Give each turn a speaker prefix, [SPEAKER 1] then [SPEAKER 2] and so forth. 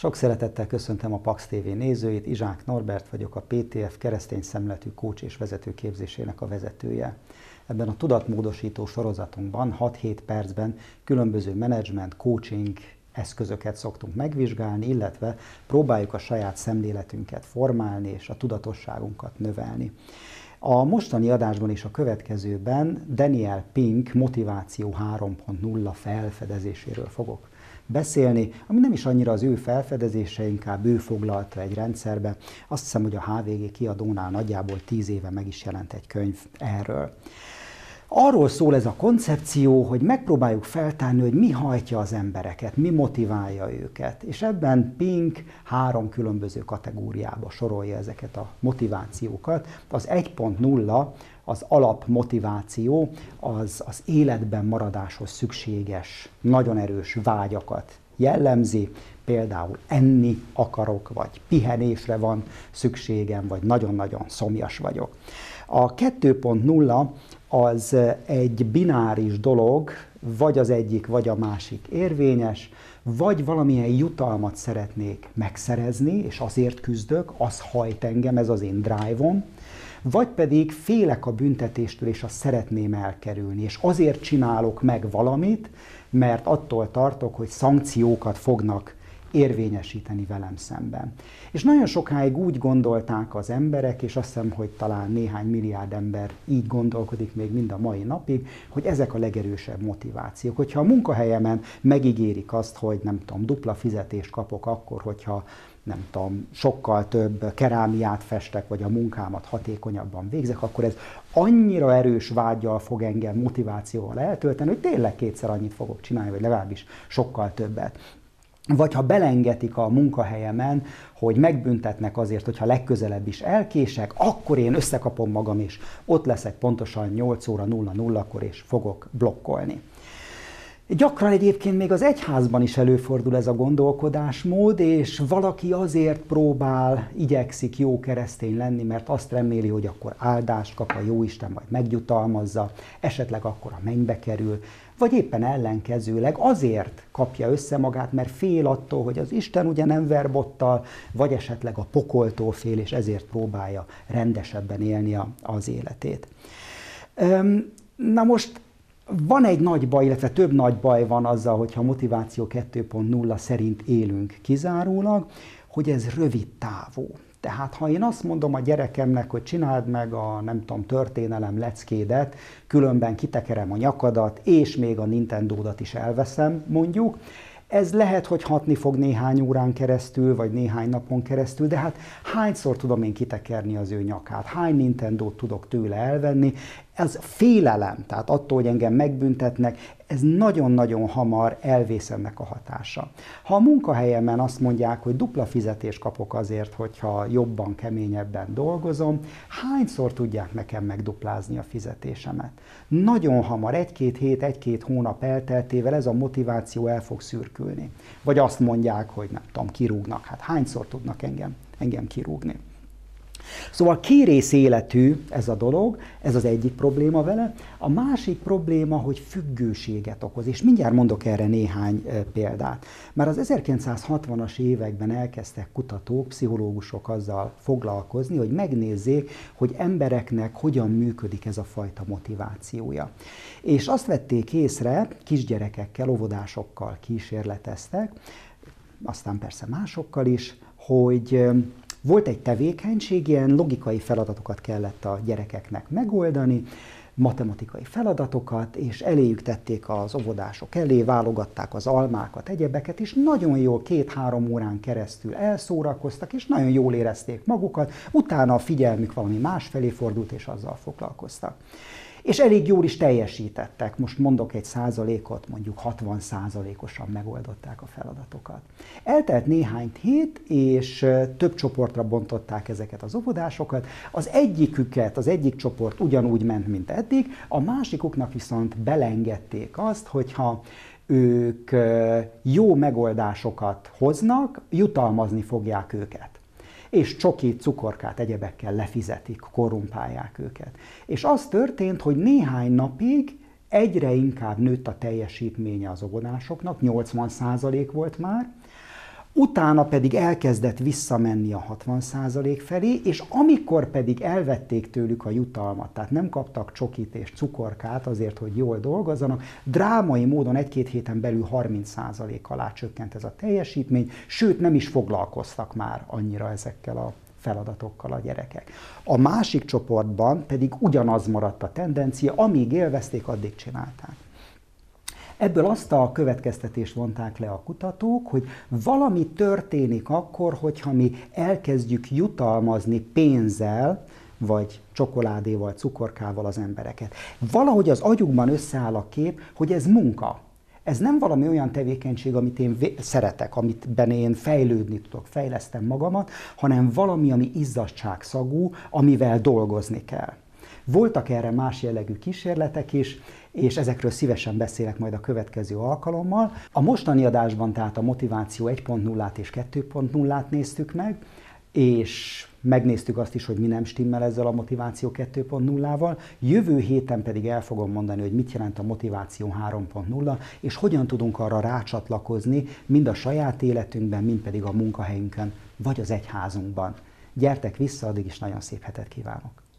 [SPEAKER 1] Sok szeretettel köszöntöm a Pax TV nézőit, Izsák Norbert vagyok, a PTF keresztény szemletű kócs és vezetőképzésének a vezetője. Ebben a tudatmódosító sorozatunkban 6-7 percben különböző menedzsment, coaching eszközöket szoktunk megvizsgálni, illetve próbáljuk a saját szemléletünket formálni és a tudatosságunkat növelni. A mostani adásban és a következőben Daniel Pink motiváció 3.0 felfedezéséről fogok beszélni, ami nem is annyira az ő felfedezése, inkább ő foglalta egy rendszerbe. Azt hiszem, hogy a HVG kiadónál nagyjából tíz éve meg is jelent egy könyv erről. Arról szól ez a koncepció, hogy megpróbáljuk feltárni, hogy mi hajtja az embereket, mi motiválja őket. És ebben Pink három különböző kategóriába sorolja ezeket a motivációkat. Az 1.0 az alapmotiváció, az az életben maradáshoz szükséges, nagyon erős vágyakat jellemzi, például enni akarok, vagy pihenésre van szükségem, vagy nagyon-nagyon szomjas vagyok. A 2.0 az egy bináris dolog, vagy az egyik, vagy a másik érvényes, vagy valamilyen jutalmat szeretnék megszerezni, és azért küzdök, az hajt engem, ez az én drive-om, vagy pedig félek a büntetéstől, és azt szeretném elkerülni, és azért csinálok meg valamit, mert attól tartok, hogy szankciókat fognak érvényesíteni velem szemben. És nagyon sokáig úgy gondolták az emberek, és azt hiszem, hogy talán néhány milliárd ember így gondolkodik még mind a mai napig, hogy ezek a legerősebb motivációk. Hogyha a munkahelyemen megígérik azt, hogy nem tudom, dupla fizetést kapok akkor, hogyha nem tudom, sokkal több kerámiát festek, vagy a munkámat hatékonyabban végzek, akkor ez annyira erős vágyjal fog engem motivációval eltölteni, hogy tényleg kétszer annyit fogok csinálni, vagy legalábbis sokkal többet. Vagy ha belengetik a munkahelyemen, hogy megbüntetnek azért, hogyha legközelebb is elkések, akkor én összekapom magam, és ott leszek pontosan 8 óra 00-kor, és fogok blokkolni. Gyakran egyébként még az egyházban is előfordul ez a gondolkodásmód, és valaki azért próbál, igyekszik jó keresztény lenni, mert azt reméli, hogy akkor áldást kap, a jóisten majd megjutalmazza, esetleg akkor a mennybe kerül, vagy éppen ellenkezőleg azért kapja össze magát, mert fél attól, hogy az Isten ugye nem verbottal, vagy esetleg a pokoltól fél, és ezért próbálja rendesebben élni az életét. Na most van egy nagy baj, illetve több nagy baj van azzal, hogyha motiváció 2.0 szerint élünk kizárólag, hogy ez rövid távú. Tehát ha én azt mondom a gyerekemnek, hogy csináld meg a, nem tudom, történelem leckédet, különben kitekerem a nyakadat, és még a Nintendo-dat is elveszem, mondjuk, ez lehet, hogy hatni fog néhány órán keresztül, vagy néhány napon keresztül, de hát hányszor tudom én kitekerni az ő nyakát, hány Nintendo-t tudok tőle elvenni, ez félelem, tehát attól, hogy engem megbüntetnek, ez nagyon-nagyon hamar elvész ennek a hatása. Ha a munkahelyemen azt mondják, hogy dupla fizetés kapok azért, hogyha jobban, keményebben dolgozom, hányszor tudják nekem megduplázni a fizetésemet? Nagyon hamar, egy-két hét, egy-két hónap elteltével ez a motiváció el fog szürkülni. Vagy azt mondják, hogy nem tudom, kirúgnak. Hát hányszor tudnak engem, engem kirúgni? Szóval kérész életű ez a dolog, ez az egyik probléma vele. A másik probléma, hogy függőséget okoz, és mindjárt mondok erre néhány példát. Már az 1960-as években elkezdtek kutatók, pszichológusok azzal foglalkozni, hogy megnézzék, hogy embereknek hogyan működik ez a fajta motivációja. És azt vették észre, kisgyerekekkel, óvodásokkal kísérleteztek, aztán persze másokkal is, hogy volt egy tevékenység, ilyen logikai feladatokat kellett a gyerekeknek megoldani, matematikai feladatokat, és eléjük tették az óvodások elé, válogatták az almákat, egyebeket, és nagyon jól két-három órán keresztül elszórakoztak, és nagyon jól érezték magukat, utána a figyelmük valami más felé fordult, és azzal foglalkoztak és elég jól is teljesítettek. Most mondok egy százalékot, mondjuk 60 százalékosan megoldották a feladatokat. Eltelt néhány hét, és több csoportra bontották ezeket az óvodásokat. Az egyiküket, az egyik csoport ugyanúgy ment, mint eddig, a másikuknak viszont belengedték azt, hogyha ők jó megoldásokat hoznak, jutalmazni fogják őket és csoki, cukorkát, egyebekkel lefizetik, korrumpálják őket. És az történt, hogy néhány napig egyre inkább nőtt a teljesítménye az óvodásoknak, 80% volt már, utána pedig elkezdett visszamenni a 60% felé, és amikor pedig elvették tőlük a jutalmat, tehát nem kaptak csokit és cukorkát azért, hogy jól dolgozzanak, drámai módon egy-két héten belül 30% alá csökkent ez a teljesítmény, sőt nem is foglalkoztak már annyira ezekkel a feladatokkal a gyerekek. A másik csoportban pedig ugyanaz maradt a tendencia, amíg élvezték, addig csinálták. Ebből azt a következtetést vonták le a kutatók, hogy valami történik akkor, hogyha mi elkezdjük jutalmazni pénzzel, vagy csokoládéval, cukorkával az embereket. Valahogy az agyukban összeáll a kép, hogy ez munka. Ez nem valami olyan tevékenység, amit én szeretek, amitben én fejlődni tudok, fejlesztem magamat, hanem valami, ami izzadságszagú, amivel dolgozni kell. Voltak erre más jellegű kísérletek is, és ezekről szívesen beszélek majd a következő alkalommal. A mostani adásban tehát a motiváció 1.0-át és 2.0-át néztük meg, és megnéztük azt is, hogy mi nem stimmel ezzel a motiváció 2.0-val. Jövő héten pedig el fogom mondani, hogy mit jelent a motiváció 3.0, és hogyan tudunk arra rácsatlakozni, mind a saját életünkben, mind pedig a munkahelyünkön, vagy az egyházunkban. Gyertek vissza, addig is nagyon szép hetet kívánok!